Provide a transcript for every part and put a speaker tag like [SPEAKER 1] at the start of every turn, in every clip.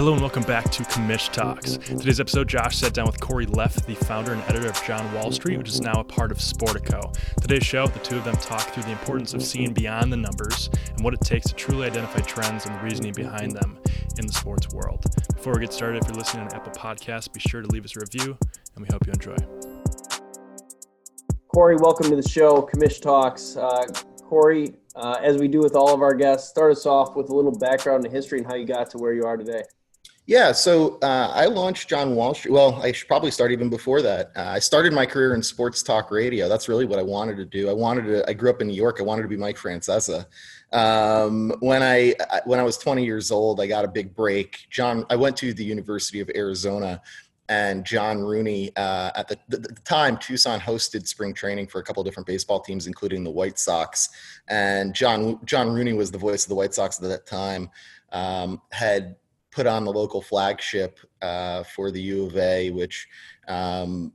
[SPEAKER 1] Hello and welcome back to Commish Talks. Today's episode, Josh sat down with Corey Leff, the founder and editor of John Wall Street, which is now a part of Sportico. Today's show, the two of them talk through the importance of seeing beyond the numbers and what it takes to truly identify trends and the reasoning behind them in the sports world. Before we get started, if you're listening on Apple Podcasts, be sure to leave us a review, and we hope you enjoy.
[SPEAKER 2] Corey, welcome to the show, Commish Talks. Uh, Corey, uh, as we do with all of our guests, start us off with a little background and history and how you got to where you are today.
[SPEAKER 3] Yeah, so uh, I launched John Wall Street. Well, I should probably start even before that. Uh, I started my career in sports talk radio. That's really what I wanted to do. I wanted to. I grew up in New York. I wanted to be Mike Francesa. Um, when I when I was 20 years old, I got a big break. John, I went to the University of Arizona, and John Rooney uh, at the, the, the, time Tucson hosted spring training for a couple different baseball teams, including the White Sox. And John John Rooney was the voice of the White Sox at that time. Um, had put on the local flagship uh, for the U of A, which um,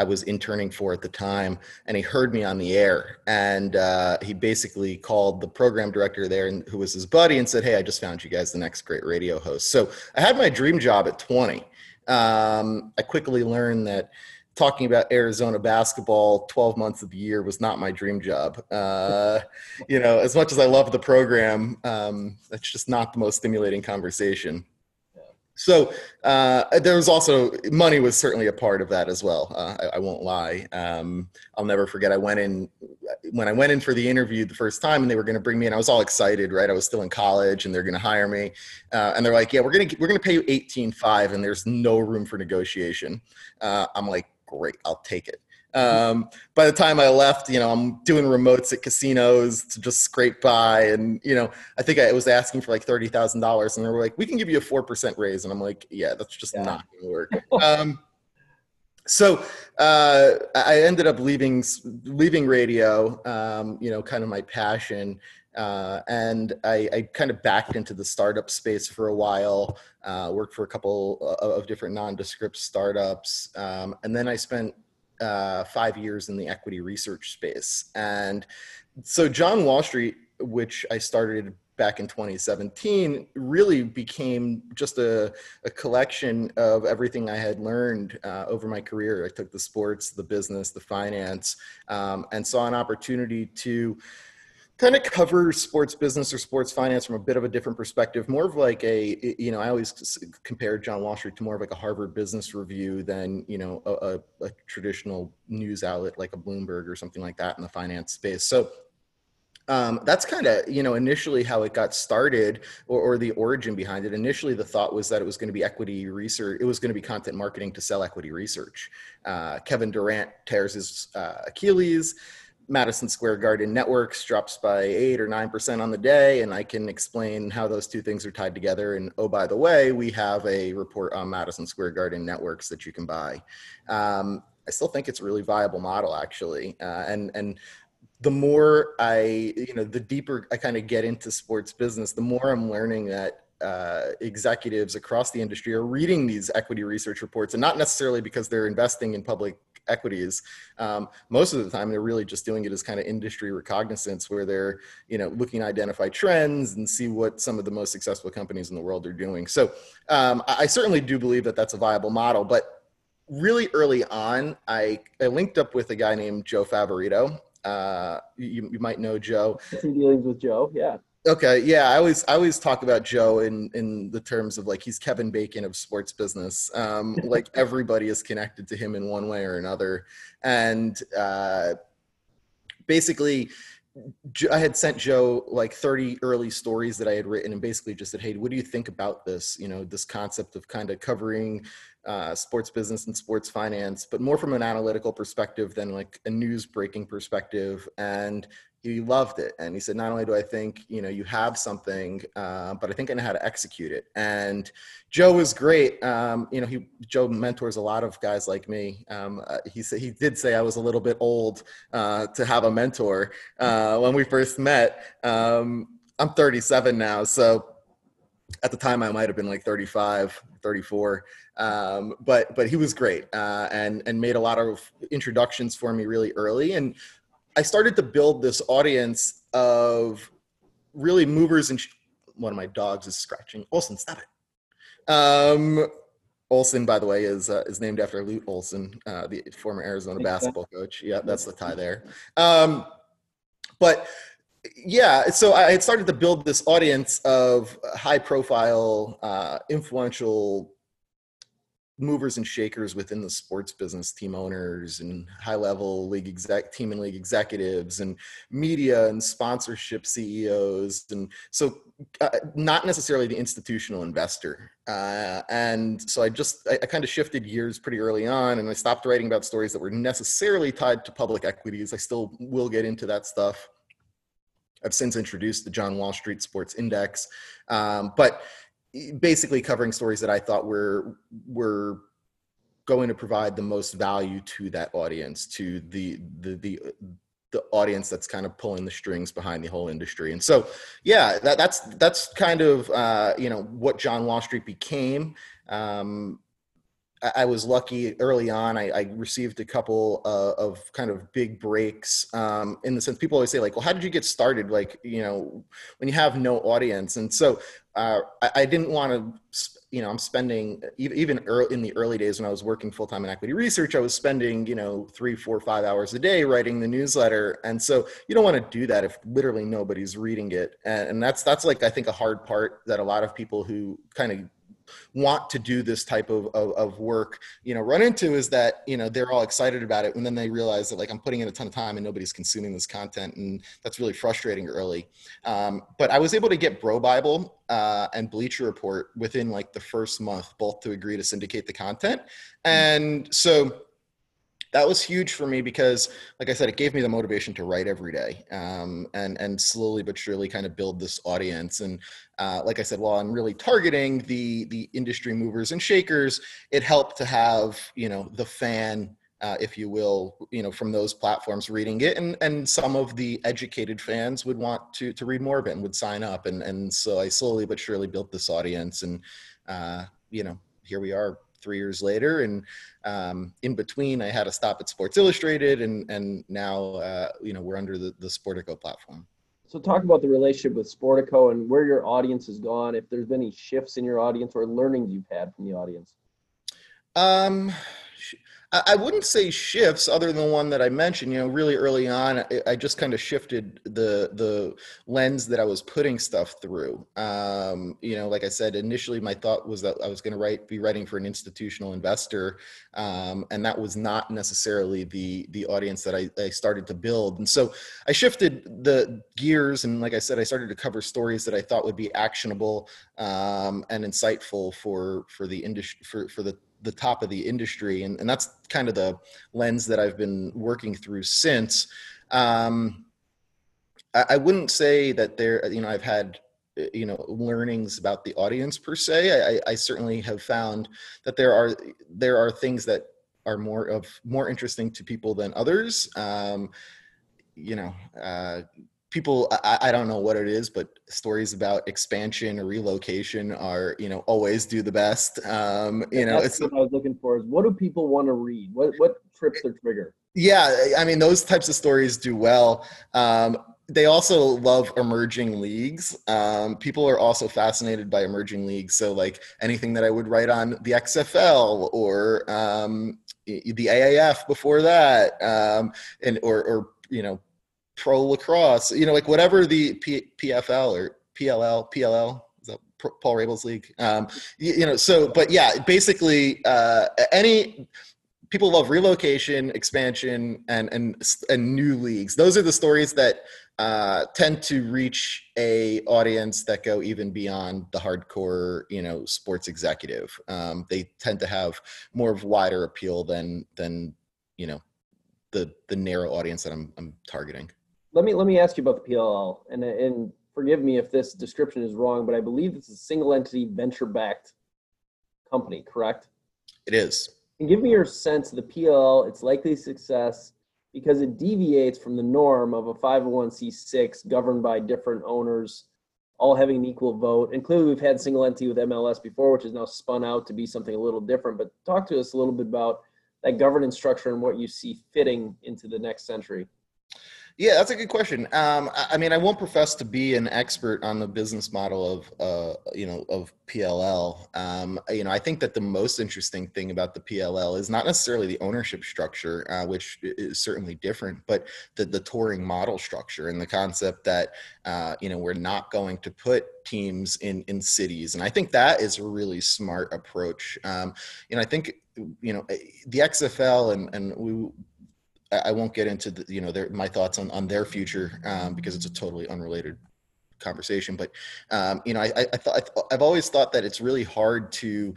[SPEAKER 3] I was interning for at the time, and he heard me on the air, and uh, he basically called the program director there, and who was his buddy, and said, "Hey, I just found you guys the next great radio host." So I had my dream job at 20. Um, I quickly learned that talking about Arizona basketball 12 months of the year was not my dream job. Uh, you know, as much as I love the program, um, it's just not the most stimulating conversation. So uh, there was also money was certainly a part of that as well. Uh, I, I, won't lie. Um, I'll never forget. I went in when I went in for the interview the first time, and they were going to bring me in. I was all excited, right? I was still in college, and they're going to hire me. Uh, and they're like, "Yeah, we're gonna we're gonna pay you eighteen five, and there's no room for negotiation." Uh, I'm like, great, I'll take it. Um, by the time I left, you know, I'm doing remotes at casinos to just scrape by. And, you know, I think I was asking for like $30,000 and they were like, we can give you a 4% raise. And I'm like, yeah, that's just yeah. not going to work. um, so uh, I ended up leaving, leaving radio, um, you know, kind of my passion. Uh, and I, I, kind of backed into the startup space for a while. Uh, worked for a couple of different nondescript startups, um, and then I spent uh, five years in the equity research space. And so, John Wall Street, which I started back in 2017 really became just a, a collection of everything I had learned uh, over my career. I took the sports, the business, the finance, um, and saw an opportunity to kind of cover sports business or sports finance from a bit of a different perspective more of like a you know i always compare john wall street to more of like a harvard business review than you know a, a, traditional news outlet like a bloomberg or something like that in the finance space. So um, that's kind of you know initially how it got started or, or, the origin behind it. Initially the thought was that it was going to be equity research it was going to be content marketing to sell equity research. Uh, kevin durant tears his uh, achilles Madison Square Garden networks drops by eight or nine percent on the day, and I can explain how those two things are tied together. And oh, by the way, we have a report on Madison Square Garden networks that you can buy. Um, I still think it's a really viable model, actually, uh, and and the more I, you know, the deeper I kind of get into sports business, the more I'm learning that uh, executives across the industry are reading these equity research reports and not necessarily because they're investing in public equities um, most of the time they're really just doing it as kind of industry recognizance where they're you know looking to identify trends and see what some of the most successful companies in the world are doing. So um, I, certainly do believe that that's a viable model but really early on i, I linked up with a guy named joe favorito. Uh, you, you might know joe.
[SPEAKER 2] Dealings with joe yeah
[SPEAKER 3] Okay, yeah, I always I always talk about Joe in in the terms of like he's Kevin Bacon of sports business. Um, like everybody is connected to him in one way or another, and uh, basically, I had sent Joe like 30 early stories that I had written and basically just said, Hey, what do you think about this? You know, this concept of kind of covering uh, sports business and sports finance, but more from an analytical perspective than like a news breaking perspective. And he loved it. And he said not only do i think you know you have something uh, but i think i know how to execute it. And joe was great. Um, you know he joe mentors a lot of guys like me. Um, uh, he said he did say i was a little bit old uh, to have a mentor uh, when we first met. Um, i'm 37 now so at the time i might have been like 35 34 um, but but he was great uh, and and made a lot of introductions for me really early. And I started to build this audience of really movers and sh- one of my dogs is scratching. Olson, stop it. Um, Olson, by the way, is uh, is named after Lute Olson, uh, the former Arizona basketball coach. Yeah, that's the tie there. Um, but yeah, so I had started to build this audience of high profile, uh, influential movers and shakers within the sports business, team owners and high level league exec, team and league executives, and media and sponsorship CEOs, and so uh, not necessarily the institutional investor. Uh, and so I just I, I kind of shifted gears pretty early on, and I stopped writing about stories that were necessarily tied to public equities. I still will get into that stuff. I've since introduced the John Wall Street Sports Index, um, but basically covering stories that I thought were were going to provide the most value to that audience, to the the the the audience that's kind of pulling the strings behind the whole industry. And so, yeah, that, that's that's kind of uh, you know what John Wall Street became. Um, I, was lucky early on. I, I received a couple uh, of kind of big breaks um, in the sense people always say like, well, how did you get started? Like, you know, when you have no audience. And so uh, I, I didn't want to, you know, I'm spending even early, in the early days when I was working full time in equity research, I was spending, you know, three, four, five hours a day writing the newsletter. And so you don't want to do that if literally nobody's reading it. And, and that's, that's like, I think a hard part that a lot of people who kind of want to do this type of, of, of, work you know run into is that you know they're all excited about it. And then they realize that like i'm putting in a ton of time and nobody's consuming this content. And that's really frustrating early. Um, but i was able to get bro bible uh, and bleacher report within like the first month both to agree to syndicate the content. And so that was huge for me because like i said it gave me the motivation to write every day um, and and slowly but surely kind of build this audience. And uh, like i said while i'm really targeting the the industry movers and shakers it helped to have you know the fan uh, if you will, you know, from those platforms reading it, and and some of the educated fans would want to to read more of it and would sign up, and and so I slowly but surely built this audience, and uh, you know, here we are three years later. And um, in between, I had a stop at Sports Illustrated, and and now uh, you know we're under the the Sportico platform.
[SPEAKER 2] So talk about the relationship with Sportico and where your audience has gone. If there's been any shifts in your audience or learnings you've had from the audience.
[SPEAKER 3] Um, I wouldn't say shifts other than the one that I mentioned. You know, really early on, I just kind of shifted the the lens that I was putting stuff through. Um, you know, like I said, initially my thought was that I was going to write be writing for an institutional investor, um, and that was not necessarily the the audience that I, I started to build. And so I shifted the gears, and like I said, I started to cover stories that I thought would be actionable um, and insightful for for the industry for for the the top of the industry and, and that's kind of the lens that i've been working through since. Um, I, I, wouldn't say that there you know i've had you know learnings about the audience per se. I, I certainly have found that there are there are things that are more of more interesting to people than others. Um, you know uh, people I, I, don't know what it is but stories about expansion or relocation are you know always do the best um you know
[SPEAKER 2] it's what i was looking for is what do people want to read what what trips their trigger
[SPEAKER 3] yeah i mean those types of stories do well um they also love emerging leagues. Um, people are also fascinated by emerging leagues. So, like anything that I would write on the XFL or um, the AAF before that, um, and or, or you know pro lacrosse, you know, like whatever the P- PFL or PLL, PLL, is that Paul Rabil's league? Um, you, you, know, so, but yeah, basically, uh, any people love relocation, expansion, and and and new leagues. Those are the stories that uh, tend to reach a audience that go even beyond the hardcore, you know, sports executive. Um, they tend to have more of wider appeal than than you know the the narrow audience that I'm I'm targeting
[SPEAKER 2] let me let me ask you about the PLL, and and forgive me if this description is wrong, but I believe this is a single entity venture backed company, correct?
[SPEAKER 3] It is.
[SPEAKER 2] And give me your sense of the PLL, its likely success, because it deviates from the norm of a 501c6 governed by different owners, all having an equal vote. And clearly, we've had single entity with MLS before, which is now spun out to be something a little different. But talk to us a little bit about that governance structure and what you see fitting into the next century.
[SPEAKER 3] Yeah, that's a good question. Um, I mean, I won't profess to be an expert on the business model of, uh, you know, of PLL. Um, you know, I think that the most interesting thing about the PLL is not necessarily the ownership structure, uh, which is certainly different, but the, the touring model structure and the concept that, uh, you know, we're not going to put teams in in cities, and I think that is a really smart approach. Um, you know, I think you know the XFL and and we I won't get into the, you know their, my thoughts on, on their future um, because it's a totally unrelated conversation. But um, you know, I, I thought I've always thought that it's really hard to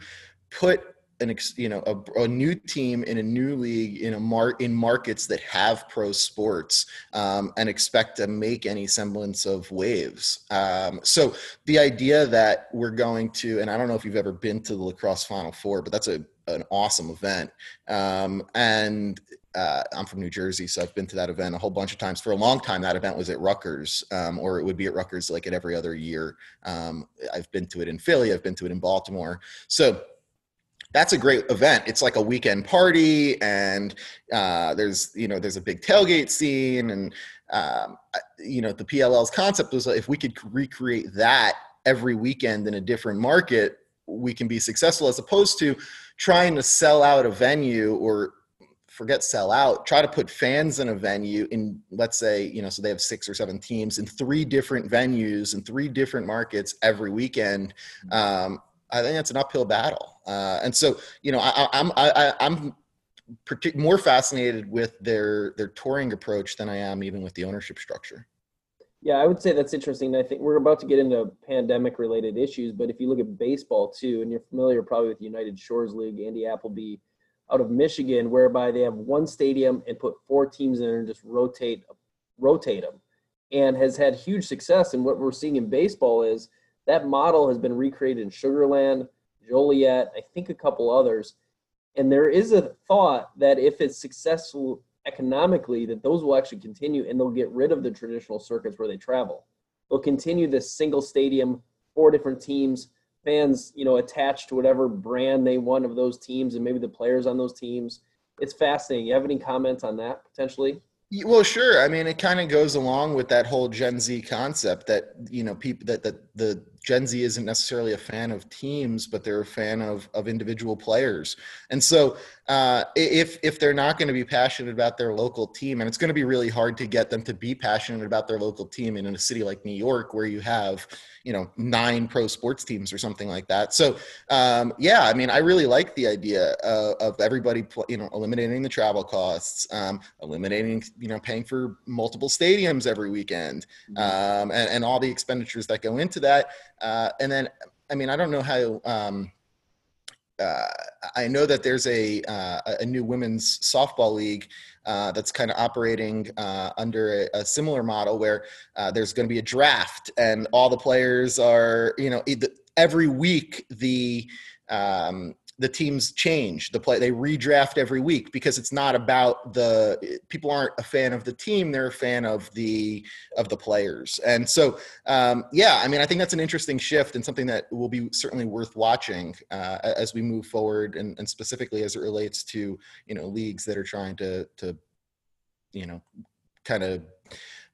[SPEAKER 3] put an ex, you know a, a, new team in a new league in a mar in markets that have pro sports um, and expect to make any semblance of waves. Um, so the idea that we're going to and I don't know if you've ever been to the lacrosse Final Four, but that's a an awesome event. Um, and uh, I'm from New Jersey, so I've been to that event a whole bunch of times. For a long time, that event was at Rutgers, um, or it would be at Rutgers like at every other year. Um, I've been to it in Philly, I've been to it in Baltimore. So that's a great event. It's like a weekend party, and uh, there's you know there's a big tailgate scene, and um, you know the PLL's concept was if we could recreate that every weekend in a different market, we can be successful, as opposed to trying to sell out a venue or forget sell out try to put fans in a venue in let's say you know so they have six or seven teams in three different venues in three different markets every weekend um, i think that's an uphill battle uh, and so you know I, i'm I, i'm partic- more fascinated with their their touring approach than i am even with the ownership structure
[SPEAKER 2] yeah, I would say that's interesting. I think we're about to get into pandemic related issues, but if you look at baseball too, and you're familiar probably with United Shores League, Andy Appleby out of Michigan, whereby they have one stadium and put four teams in and just rotate rotate them, and has had huge success. And what we're seeing in baseball is that model has been recreated in Sugarland, Joliet, I think a couple others. And there is a thought that if it's successful economically, that those will actually continue and they'll get rid of the traditional circuits where they travel. They'll continue this single stadium, four different teams, fans, you know, attached to whatever brand they want of those teams and maybe the players on those teams. It's fascinating. You have any comments on that potentially?
[SPEAKER 3] Well, sure. I mean, it kind of goes along with that whole Gen Z concept that you know people that that the Gen Z isn't necessarily a fan of teams, but they're a fan of of individual players. And so, uh, if if they're not going to be passionate about their local team, and it's going to be really hard to get them to be passionate about their local team in a city like New York, where you have you know nine pro sports teams or something like that. So um, yeah, I mean, I really like the idea of, of everybody you know eliminating the travel costs, um, eliminating you know paying for multiple stadiums every weekend, mm-hmm. um, and, and all the expenditures that go into that. Uh, and then I mean, I don't know how. Um, uh, I know that there's a uh, a new women's softball league uh, that's kind of operating uh, under a, a, similar model where uh, there's going to be a draft and all the players are you know every week the um, the teams change the play they redraft every week because it's not about the people aren't a fan of the team they're a fan of the of the players. And so um, yeah i mean i think that's an interesting shift and something that will be certainly worth watching uh, as we move forward and, and specifically as it relates to you know leagues that are trying to to you know kind of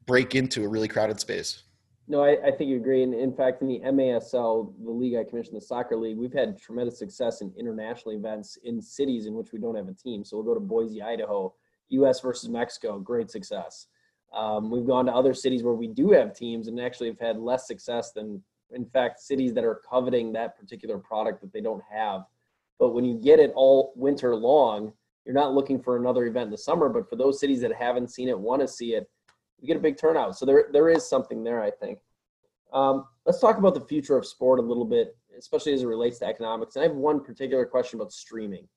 [SPEAKER 3] break into a really crowded space
[SPEAKER 2] no, I, I, think you agree. And in fact, in the MASL, the league I commissioned, the soccer league, we've had tremendous success in international events in cities in which we don't have a team. So we'll go to Boise, Idaho, U.S. versus Mexico, great success. Um, we've gone to other cities where we do have teams and actually have had less success than, in fact, cities that are coveting that particular product that they don't have. But when you get it all winter long, you're not looking for another event in the summer. But for those cities that haven't seen it, want to see it, you get a big turnout. So there there is something there, I think. Um, let's talk about the future of sport a little bit, especially as it relates to economics. And I have one particular question about streaming.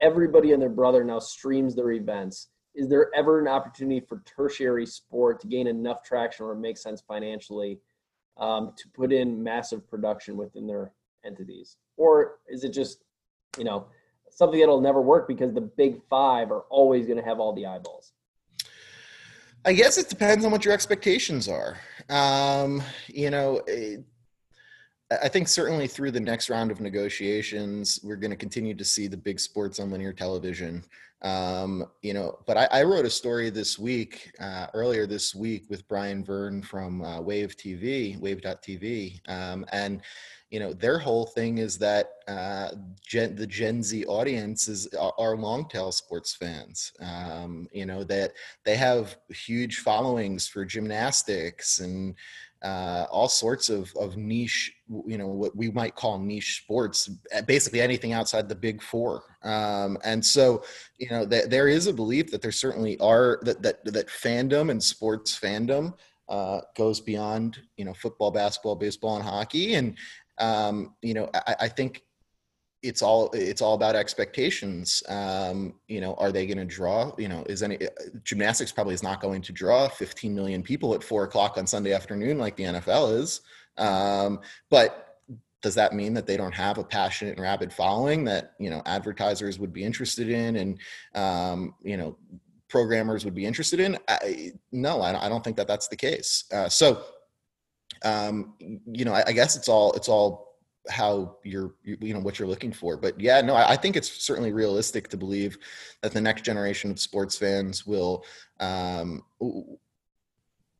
[SPEAKER 2] Everybody and their brother now streams their events. Is there ever an opportunity for tertiary sport to gain enough traction or make sense financially um, to put in massive production within their entities? Or is it just, you know, something that'll never work because the big five are always going to have all the eyeballs?
[SPEAKER 3] I guess it depends on what your expectations are. Um, you know, it, I think certainly through the next round of negotiations, we're going to continue to see the big sports on linear television. Um, you know, but I, I, wrote a story this week, uh, earlier this week, with Brian Verne from uh, Wave TV, Wave.tv, um, and you know their whole thing is that uh, Gen, the Gen Z audience is are long tail sports fans. Um, you know that they have huge followings for gymnastics and uh, all sorts of, of niche, you know, what we might call niche sports, eh, basically anything outside the big four. Um, and so, you know, th- there is a belief that there certainly are that, that, that fandom and sports fandom uh, goes beyond, you know, football, basketball, baseball, and hockey. And, um, you know, I, I think it's all it's all about expectations um, you know are they going to draw you know is any gymnastics probably is not going to draw 15 million people at four o'clock on sunday afternoon like the nfl is um, but does that mean that they don't have a passionate and rabid following that you know advertisers would be interested in and um, you know programmers would be interested in? I, no I, don't think that that's the case. Uh, so um, you know I, I guess it's all it's all how you're you know what you're looking for. But yeah no I, think it's certainly realistic to believe that the next generation of sports fans will um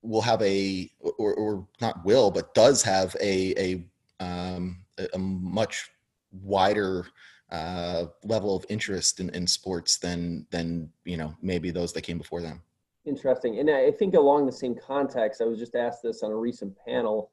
[SPEAKER 3] will have a or, or not will but does have a a um a much wider uh level of interest in, in sports than than you know maybe those that came before them.
[SPEAKER 2] Interesting. And i think along the same context i was just asked this on a recent panel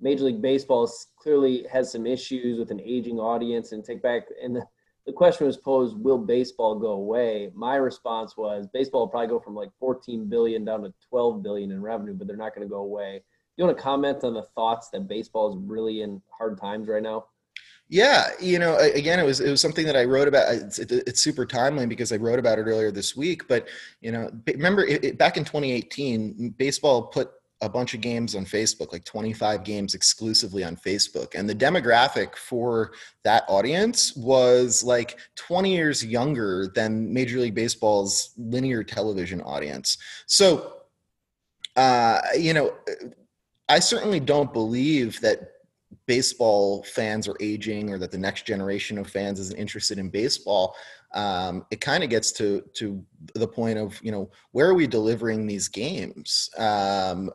[SPEAKER 2] Major League Baseball clearly has some issues with an aging audience and take back. And the, the question was posed, will baseball go away? My response was baseball will probably go from like 14 billion down to 12 billion in revenue, but they're not going to go away. You want to comment on the thoughts that baseball is really in hard times right now?
[SPEAKER 3] Yeah, you know, again, it was it was something that I wrote about. It's, it's super timely because I wrote about it earlier this week. But you know, remember it, it, back in 2018, baseball put a bunch of games on Facebook, like 25 games exclusively on Facebook. And the demographic for that audience was like 20 years younger than Major League Baseball's linear television audience. So, uh, you know, I certainly don't believe that baseball fans are aging or that the next generation of fans isn't interested in baseball um, it kind of gets to to the point of you know where are we delivering these games um,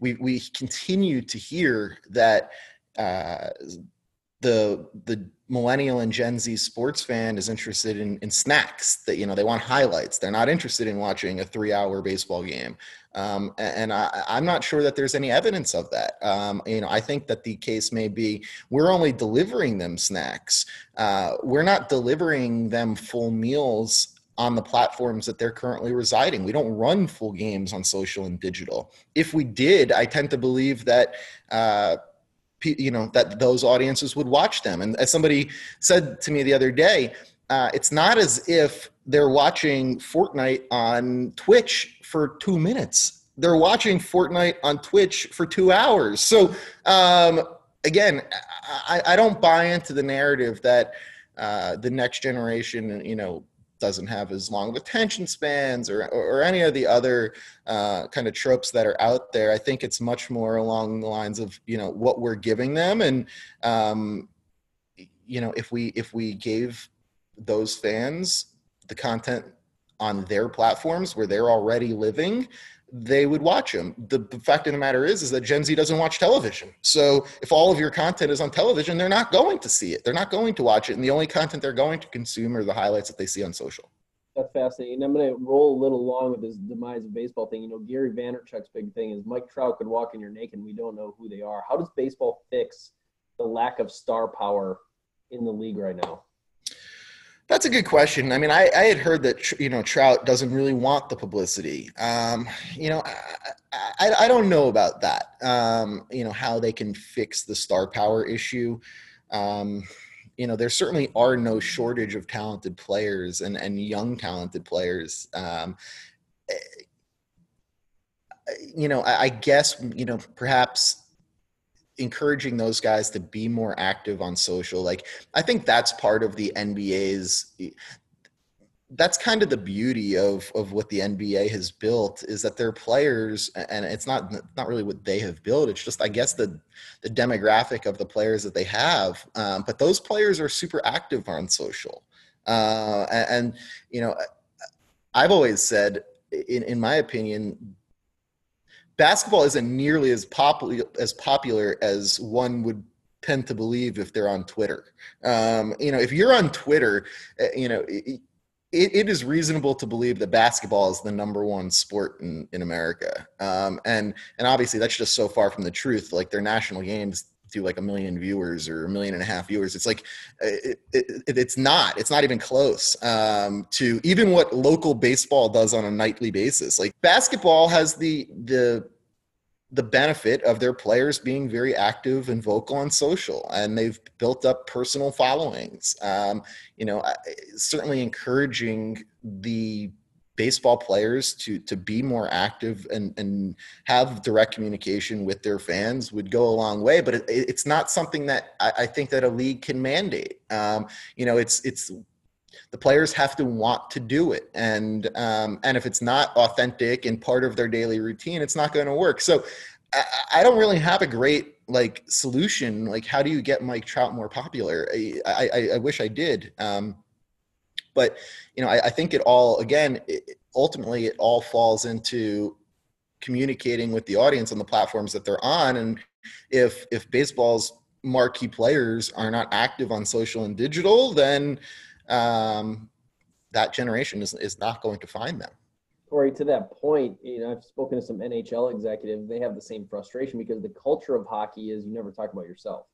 [SPEAKER 3] we we continue to hear that uh, the the millennial and Gen Z sports fan is interested in, in snacks that you know they want highlights. They're not interested in watching a three hour baseball game. Um, and I, am not sure that there's any evidence of that. Um, you know, I think that the case may be we're only delivering them snacks. Uh, we're not delivering them full meals on the platforms that they're currently residing. We don't run full games on social and digital. If we did, I tend to believe that. Uh, you know that those audiences would watch them and as somebody said to me the other day uh, it's not as if they're watching fortnite on twitch for two minutes they're watching fortnite on twitch for two hours so um, again I, I, don't buy into the narrative that uh, the next generation you know doesn't have as long of attention spans or, or, any of the other uh, kind of tropes that are out there. I think it's much more along the lines of, you know, what we're giving them. And, um, you know, if we, if we gave those fans the content on their platforms where they're already living, they would watch them. The, the, fact of the matter is, is that Gen Z doesn't watch television. So if all of your content is on television, they're not going to see it. They're not going to watch it. And the only content they're going to consume are the highlights that they see on social.
[SPEAKER 2] That's fascinating. And I'm going to roll a little along with this demise of baseball thing. You know, Gary Vaynerchuk's big thing is Mike Trout could walk in your naked and we don't know who they are. How does baseball fix the lack of star power in the league right now?
[SPEAKER 3] That's a good question. I mean, I, I, had heard that you know Trout doesn't really want the publicity. Um, you know, I, I, I, don't know about that. Um, you know how they can fix the star power issue. Um, you know, there certainly are no shortage of talented players and and young talented players. Um, eh, you know, I, I guess you know perhaps encouraging those guys to be more active on social. Like i think that's part of the nba's that's kind of the beauty of of what the NBA has built is that their players and it's not not really what they have built it's just I guess the the demographic of the players that they have um, but those players are super active on social. Uh, and, and, you know I've always said in in my opinion basketball isn't nearly as popular as popular as one would tend to believe if they're on Twitter. Um, you know, if you're on Twitter, eh, you know, it, it is reasonable to believe that basketball is the number one sport in, in America. Um, and, and obviously that's just so far from the truth. Like their national games do like a million viewers or a million and a half viewers. It's like, it, it, it's not, it's not even close um, to even what local baseball does on a nightly basis. Like basketball has the, the, the benefit of their players being very active and vocal on social, and they've built up personal followings. Um, you know, certainly encouraging the baseball players to to be more active and and have direct communication with their fans would go a long way. But it, it's not something that I, I, think that a league can mandate. Um, you know, it's it's the players have to want to do it and um, and if it's not authentic and part of their daily routine it's not going to work so I, I, don't really have a great like solution like how do you get mike trout more popular i i, I wish i did um, but you know I, I, think it all again it, ultimately it all falls into communicating with the audience on the platforms that they're on and if if baseball's marquee players are not active on social and digital then um, that generation is, is not going to find them.
[SPEAKER 2] Corey, to that point, you know, I've spoken to some NHL executives. They have the same frustration because the culture of hockey is you never talk about yourself.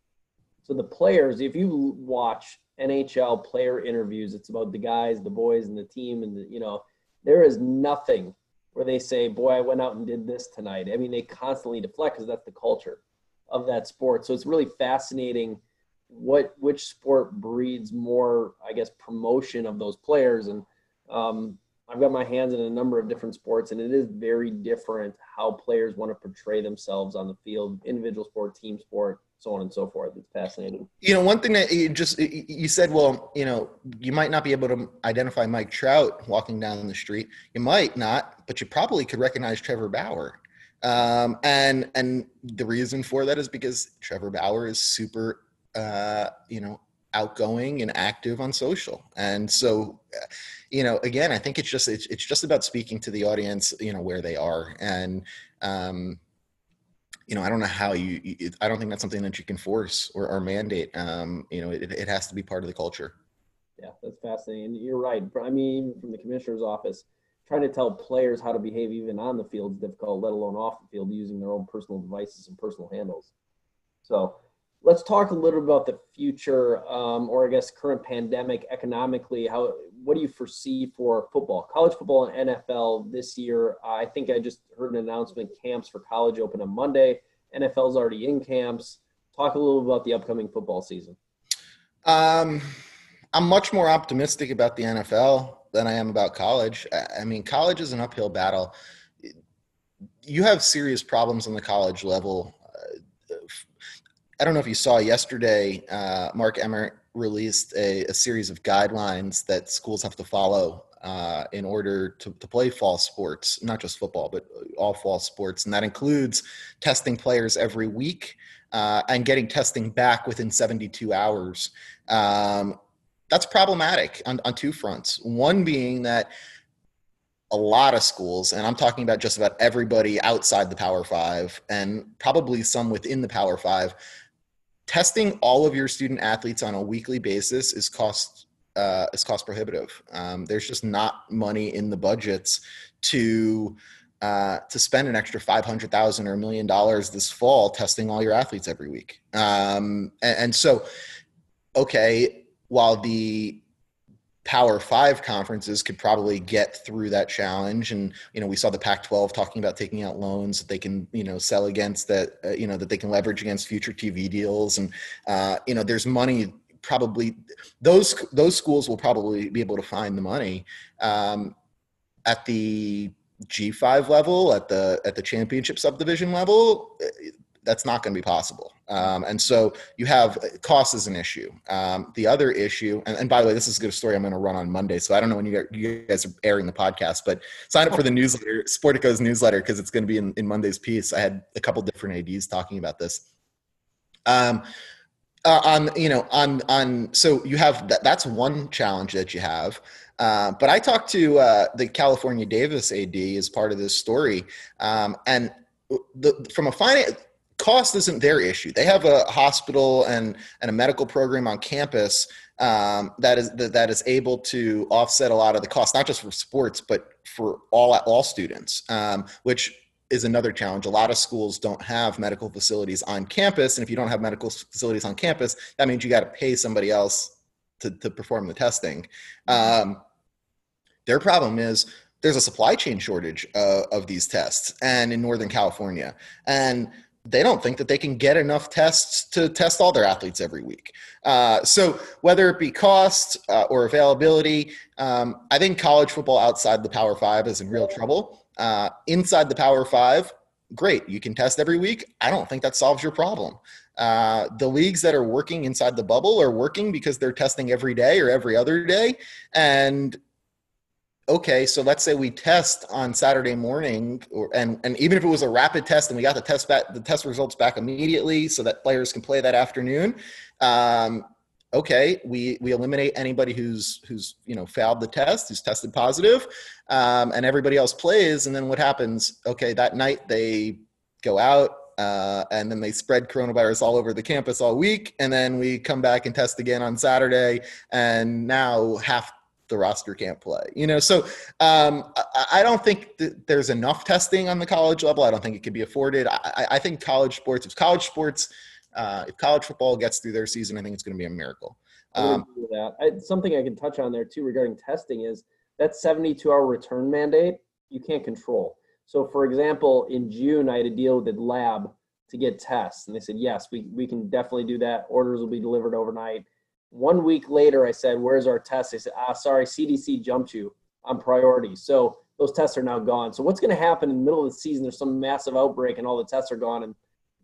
[SPEAKER 2] So the players, if you watch NHL player interviews, it's about the guys, the boys, and the team, and the, you know, there is nothing where they say, "Boy, I went out and did this tonight." I mean, they constantly deflect because that's the culture of that sport. So it's really fascinating what which sport breeds more, I guess, promotion of those players. And um, I've got my hands in a number of different sports, and it is very different how players want to portray themselves on the field, individual sport, team sport, so on and so forth. It's fascinating.
[SPEAKER 3] You know, one thing that you just you said, well, you know, you might not be able to identify Mike Trout walking down the street. You might not, but you probably could recognize Trevor Bauer. Um, and and the reason for that is because Trevor Bauer is super uh, you know, outgoing and active on social. And so, uh, you know, again, I think it's just it's, it's just about speaking to the audience, you know, where they are. And um, you know, I don't know how you. I don't think that's something that you can force or, or mandate. Um, you know, it, it has to be part of the culture.
[SPEAKER 2] Yeah, that's fascinating. You're right. I mean, from the commissioner's office, trying to tell players how to behave even on the field is difficult, let alone off the field using their own personal devices and personal handles. So let's talk a little about the future, um, or I guess current pandemic economically. How what do you foresee for football, college football, and NFL this year? I think I just heard an announcement: camps for college open on Monday. NFL's already in camps. Talk a little about the upcoming football season.
[SPEAKER 3] Um, I'm much more optimistic about the NFL than I am about college. I mean, college is an uphill battle. You have serious problems on the college level I don't know if you saw yesterday, uh, Mark Emmert released a, a, series of guidelines that schools have to follow uh, in order to, to play fall sports, not just football, but all fall sports. And that includes testing players every week uh, and getting testing back within 72 hours. Um, that's problematic on, on two fronts. One being that a lot of schools, and I'm talking about just about everybody outside the Power Five and probably some within the Power Five, testing all of your student athletes on a weekly basis is cost uh, is cost prohibitive. Um, there's just not money in the budgets to uh, to spend an extra five hundred thousand or a million dollars this fall testing all your athletes every week. Um, and, and so, okay, while the Power Five conferences could probably get through that challenge. And you know, we saw the Pac-12 talking about taking out loans that they can you know sell against that uh, you know that they can leverage against future TV deals. And uh, you know, there's money probably those those schools will probably be able to find the money um, at the G5 level, at the at the championship subdivision level. That's not going to be possible. Um, and so you have cost is an issue. Um, the other issue, and, and, by the way, this is a good story I'm going to run on Monday. So I don't know when you, you guys are airing the podcast, but sign up for the newsletter, Sportico's newsletter, because it's going to be in, in Monday's piece. I had a couple different ADs talking about this. Um, uh, on you know on on so you have that that's one challenge that you have uh, but i talked to uh, the california davis ad as part of this story um, and the, from a finance cost isn't their issue. They have a hospital and, and a medical program on campus um, that is that, that is able to offset a lot of the cost, not just for sports, but for all all students, um, which is another challenge. A lot of schools don't have medical facilities on campus, and if you don't have medical facilities on campus, that means you got to pay somebody else to, to perform the testing. Um, their problem is there's a supply chain shortage uh, of these tests and in northern california and they don't think that they can get enough tests to test all their athletes every week. Uh, so whether it be cost uh, or availability um, i think college football outside the power five is in real trouble. Uh, inside the power five great you can test every week. I don't think that solves your problem. Uh, the leagues that are working inside the bubble are working because they're testing every day or every other day. And okay, so let's say we test on Saturday morning, or, and and even if it was a rapid test and we got the test back, the test results back immediately, so that players can play that afternoon. Um, okay, we we eliminate anybody who's who's you know failed the test, who's tested positive, um, and everybody else plays. And then what happens? Okay, that night they go out. Uh, and then they spread coronavirus all over the campus all week, and then we come back and test again on Saturday, and now half the roster can't play. You know, so um, I, I, don't think that there's enough testing on the college level. I don't think it can be afforded. I, I think college sports, if college sports, uh, if college football gets through their season, I think it's going to be a miracle.
[SPEAKER 2] Um. I, something I can touch on there too regarding testing is that 72 hour return mandate you can't control. So, for example, in June, I had to deal with the lab to get tests, and they said yes, we we can definitely do that. Orders will be delivered overnight one week later, I said, Where's our test? They said, Ah, sorry, CDC jumped you on priority. So those tests are now gone. So what's going to happen in the middle of the season? There's some massive outbreak and all the tests are gone, and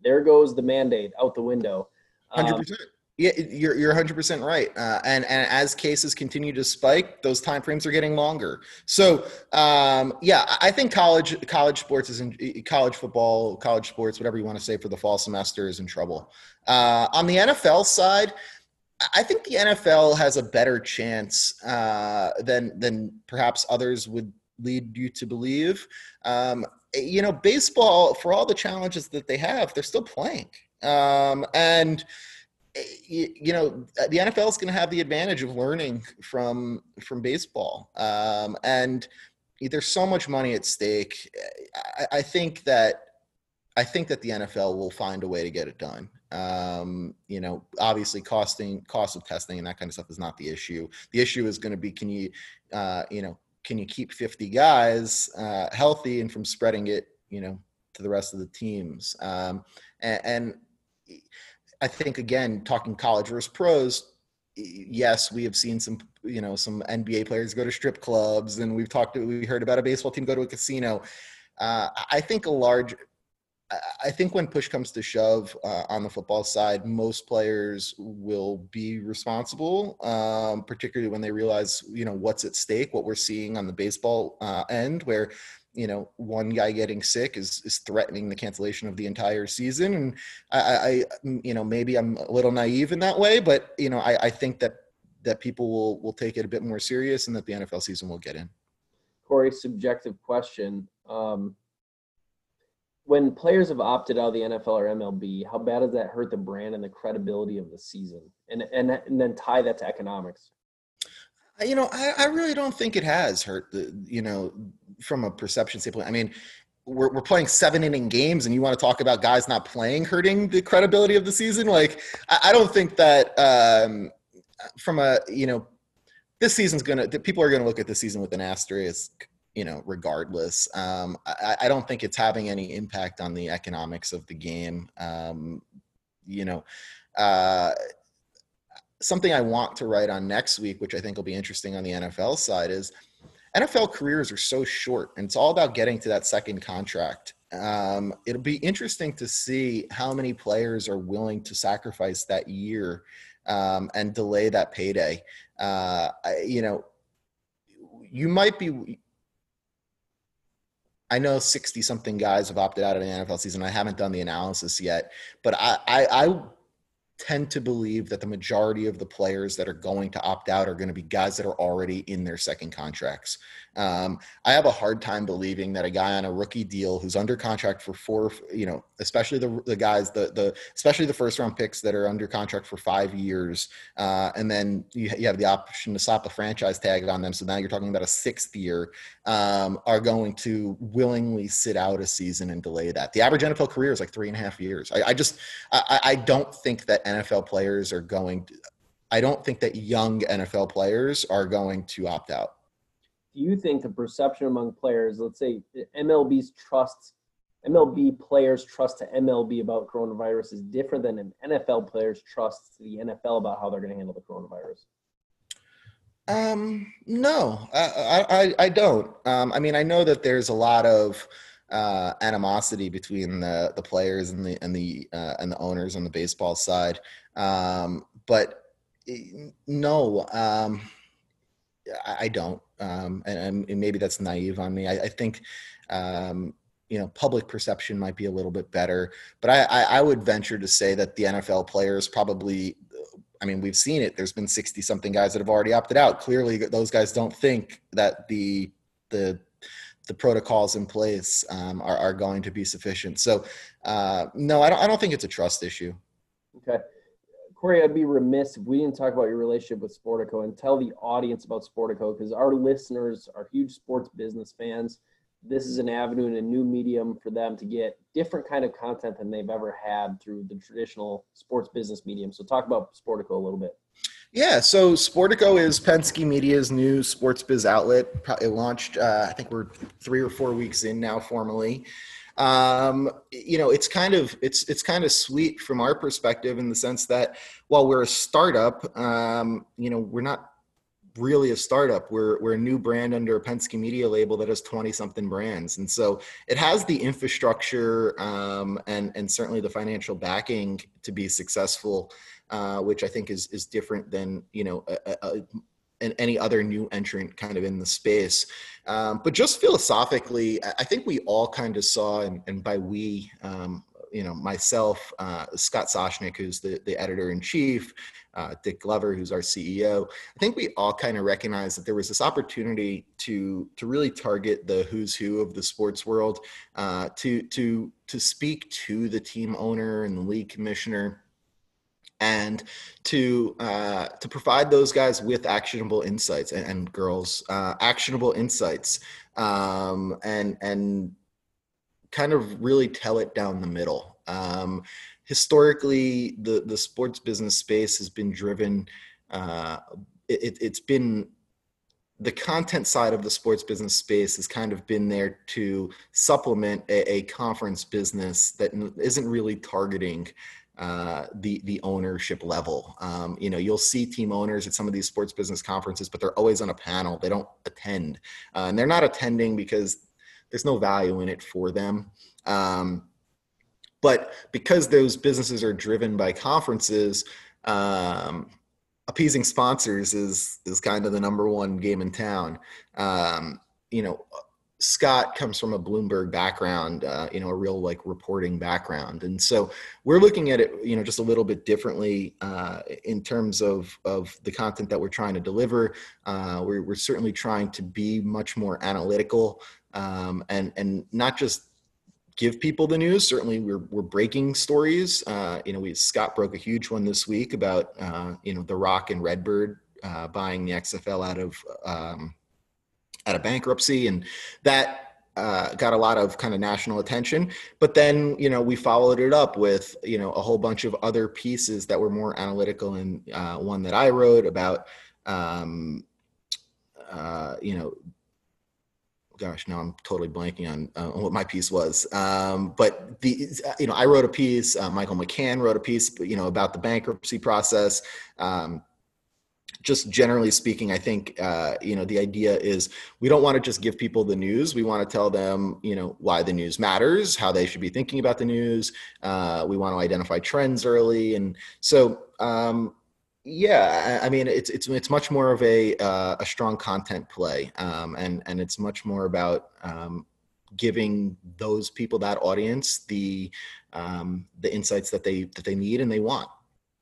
[SPEAKER 2] there goes the mandate out the window.
[SPEAKER 3] Hundred um, percent. Yeah, you're you're 100 percent right. Uh, and and as cases continue to spike, those time frames are getting longer. So um, yeah, I think college college sports is in college football, college sports, whatever you want to say for the fall semester is in trouble. Uh, on the NFL side, I think the NFL has a better chance uh, than than perhaps others would lead you to believe. Um, you know, baseball for all the challenges that they have, they're still playing, um, and you, know the NFL is going to have the advantage of learning from from baseball, um, and there's so much money at stake. I, I think that I think that the NFL will find a way to get it done. Um, you know, obviously, costing cost of testing and that kind of stuff is not the issue. The issue is going to be can you, uh, you know, can you keep 50 guys uh, healthy and from spreading it, you know, to the rest of the teams? Um, and, and I think again, talking college versus pros, yes, we have seen some, you know, some NBA players go to strip clubs, and we've talked, we heard about a baseball team go to a casino. Uh, I think a large I think when push comes to shove uh, on the football side, most players will be responsible, um, particularly when they realize, you know, what's at stake. What we're seeing on the baseball uh, end, where you know one guy getting sick is is threatening the cancellation of the entire season. And I, I you know, maybe I'm a little naive in that way, but you know, I, I think that that people will will take it a bit more serious, and that the NFL season will get in.
[SPEAKER 2] Corey, subjective question. Um, when players have opted out of the NFL or MLB, how bad does that hurt the brand and the credibility of the season? And and and then tie that to economics.
[SPEAKER 3] Uh, you know, I, I really don't think it has hurt the you know from a perception standpoint. I mean, we're, we're playing seven inning games and you want to talk about guys not playing hurting the credibility of the season like i, I don't think that um, from a you know this season's gonna people are gonna look at the season with an asterisk you know, regardless. Um, I, I, don't think it's having any impact on the economics of the game. Um, you know, uh, something I want to write on next week, which I think will be interesting on the NFL side, is NFL careers are so short, and it's all about getting to that second contract. um, it'll be interesting to see how many players are willing to sacrifice that year um, and delay that payday. Uh, I, you know, you might be. I know 60 something guys have opted out of the NFL season. I haven't done the analysis yet, but I, I, I tend to believe that the majority of the players that are going to opt out are going to be guys that are already in their second contracts. Um, I have a hard time believing that a guy on a rookie deal who's under contract for four, you know, especially the the guys, the the especially the first round picks that are under contract for five years, uh, and then you, you have the option to slap a franchise tag on them. So now you're talking about a sixth year, um, are going to willingly sit out a season and delay that. The average NFL career is like three and a half years. I, I just I, I don't think that NFL players are going to, I don't think that young NFL players are going to opt out.
[SPEAKER 2] Do you think the perception among players, let's say MLB's trust, MLB players' trust to MLB about coronavirus is different than an NFL player's trust to the NFL about how they're going to handle the coronavirus?
[SPEAKER 3] Um, no, I, I, I don't. Um, I mean, I know that there's a lot of, uh, animosity between the the players and the and the uh, and the owners on the baseball side. Um, but eh, no, um, I, don't, um, and, and, maybe that's naive on me. I, I think. Um, you know, public perception might be a little bit better, but I, I, I would venture to say that the NFL players probably I mean, we've seen it. There's been 60 something guys that have already opted out. Clearly, those guys don't think that the the the protocols in place um, are, are going to be sufficient. So, uh, no, I don't, I don't think it's a trust issue.
[SPEAKER 2] Okay. Corey, I'd be remiss if we didn't talk about your relationship with Sportico and tell the audience about Sportico because our listeners are huge sports business fans. This is an avenue and a new medium for them to get different kind of content than they've ever had through the traditional sports business medium. So talk about Sportico a little bit.
[SPEAKER 3] Yeah, so Sportico is Penske Media's new sports biz outlet. It launched, uh, I think we're three or four weeks in now formally. Um, you know, it's kind of it's it's kind of sweet from our perspective in the sense that while we're a startup, um, you know, we're not really a startup. We're we're a new brand under a Penske Media label that has twenty something brands, and so it has the infrastructure um, and and certainly the financial backing to be successful uh, which I think is is different than you know a, a, a, any other new entrant kind of in the space. Um, but just philosophically, I think we all kind of saw, and, and by we, um, you know, myself, uh, Scott Soshnick, who's the, the editor in chief, uh, Dick Glover, who's our CEO. I think we all kind of recognized that there was this opportunity to to really target the who's who of the sports world, uh, to to to speak to the team owner and the league commissioner and to uh, to provide those guys with actionable insights and, and girls uh, actionable insights um, and and kind of really tell it down the middle. Um, historically, the the sports business space has been driven. Uh, it, it's been the content side of the sports business space has kind of been there to supplement a, a conference business that isn't really targeting uh, the the ownership level. Um, you know, you'll see team owners at some of these sports business conferences, but they're always on a panel. They don't attend, uh, and they're not attending because there's no value in it for them. Um, but because those businesses are driven by conferences, um, appeasing sponsors is is kind of the number one game in town. Um, you know, Scott comes from a Bloomberg background, uh, you know, a real like reporting background, and so we're looking at it, you know, just a little bit differently uh, in terms of of the content that we're trying to deliver. Uh, we're, we're certainly trying to be much more analytical um, and and not just give people the news. Certainly, we're we're breaking stories. Uh, you know, we Scott broke a huge one this week about uh, you know the Rock and Redbird uh, buying the XFL out of. Um, out of bankruptcy, and that uh, got a lot of kind of national attention. But then, you know, we followed it up with, you know, a whole bunch of other pieces that were more analytical, and uh, one that I wrote about, um, uh, you know, gosh, now I'm totally blanking on uh, what my piece was. Um, but the, you know, I wrote a piece. Uh, Michael McCann wrote a piece, you know, about the bankruptcy process. Um, just generally speaking, I think uh, you know the idea is we don't want to just give people the news. We want to tell them you know why the news matters, how they should be thinking about the news. Uh, we want to identify trends early, and so um, yeah, I, mean it's it's it's much more of a uh, a strong content play, um, and and it's much more about um, giving those people that audience the um, the insights that they that they need and they want.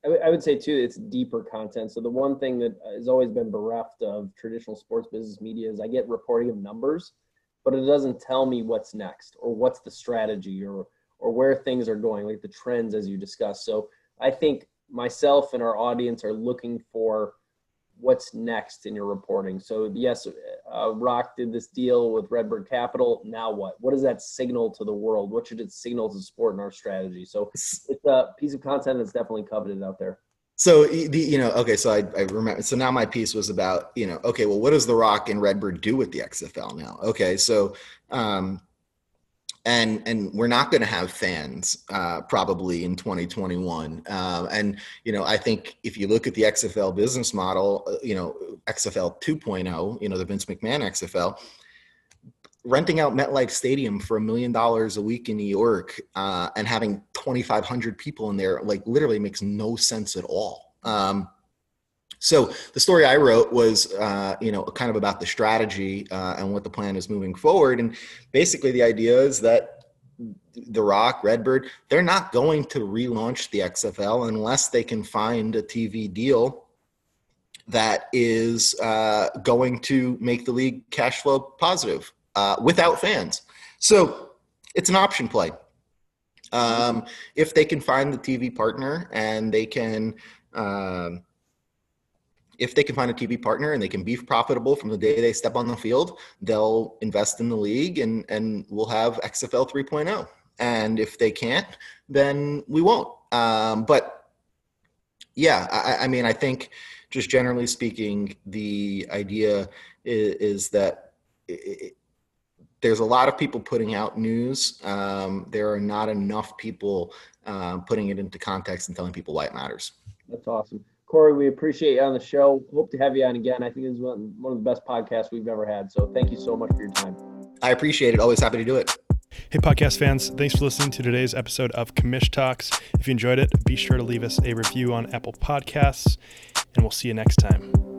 [SPEAKER 2] I, would say too, it's deeper content. So the one thing that uh, has always been bereft of traditional sports business media is I get reporting of numbers, but it doesn't tell me what's next or what's the strategy or or where things are going, like the trends as you discussed. So I think myself and our audience are looking for what's next in your reporting. So yes, uh, Rock did this deal with Redbird Capital. Now what? What does that signal to the world? What should it signal to sport and our strategy? So it's a piece of content that's definitely coveted out there.
[SPEAKER 3] So the you know okay so I, I remember so now my piece was about you know okay well what does the Rock and Redbird do with the XFL now okay so um, and and we're not going to have fans uh, probably in 2021. Um, and you know, I think if you look at the XFL business model, uh, you know, XFL 2.0, you know, the Vince McMahon XFL, renting out MetLife Stadium for a million dollars a week in New York uh, and having 2,500 people in there, like literally makes no sense at all. Um, so the story I wrote was, uh, you know, kind of about the strategy uh, and what the plan is moving forward. And basically, the idea is that the Rock, Redbird, they're not going to relaunch the XFL unless they can find a TV deal that is uh, going to make the league cash flow positive uh, without fans. So it's an option play. Um, if they can find the TV partner and they can. Um, if they can find a TV partner and they can be profitable from the day they step on the field, they'll invest in the league and and we'll have XFL 3.0. And if they can't, then we won't. Um, but yeah, I, I, mean, I think just generally speaking, the idea is, is that it, there's a lot of people putting out news. Um, there are not enough people uh, putting it into context and telling people why it matters.
[SPEAKER 2] That's awesome. Corey, we appreciate you on the show. Hope to have you on again. I think this is one, one of the best podcasts we've ever had. So thank you so much for your time.
[SPEAKER 3] I appreciate it. Always happy to do it.
[SPEAKER 1] Hey, podcast fans, thanks for listening to today's episode of Commish Talks. If you enjoyed it, be sure to leave us a review on Apple Podcasts, and we'll see you next time.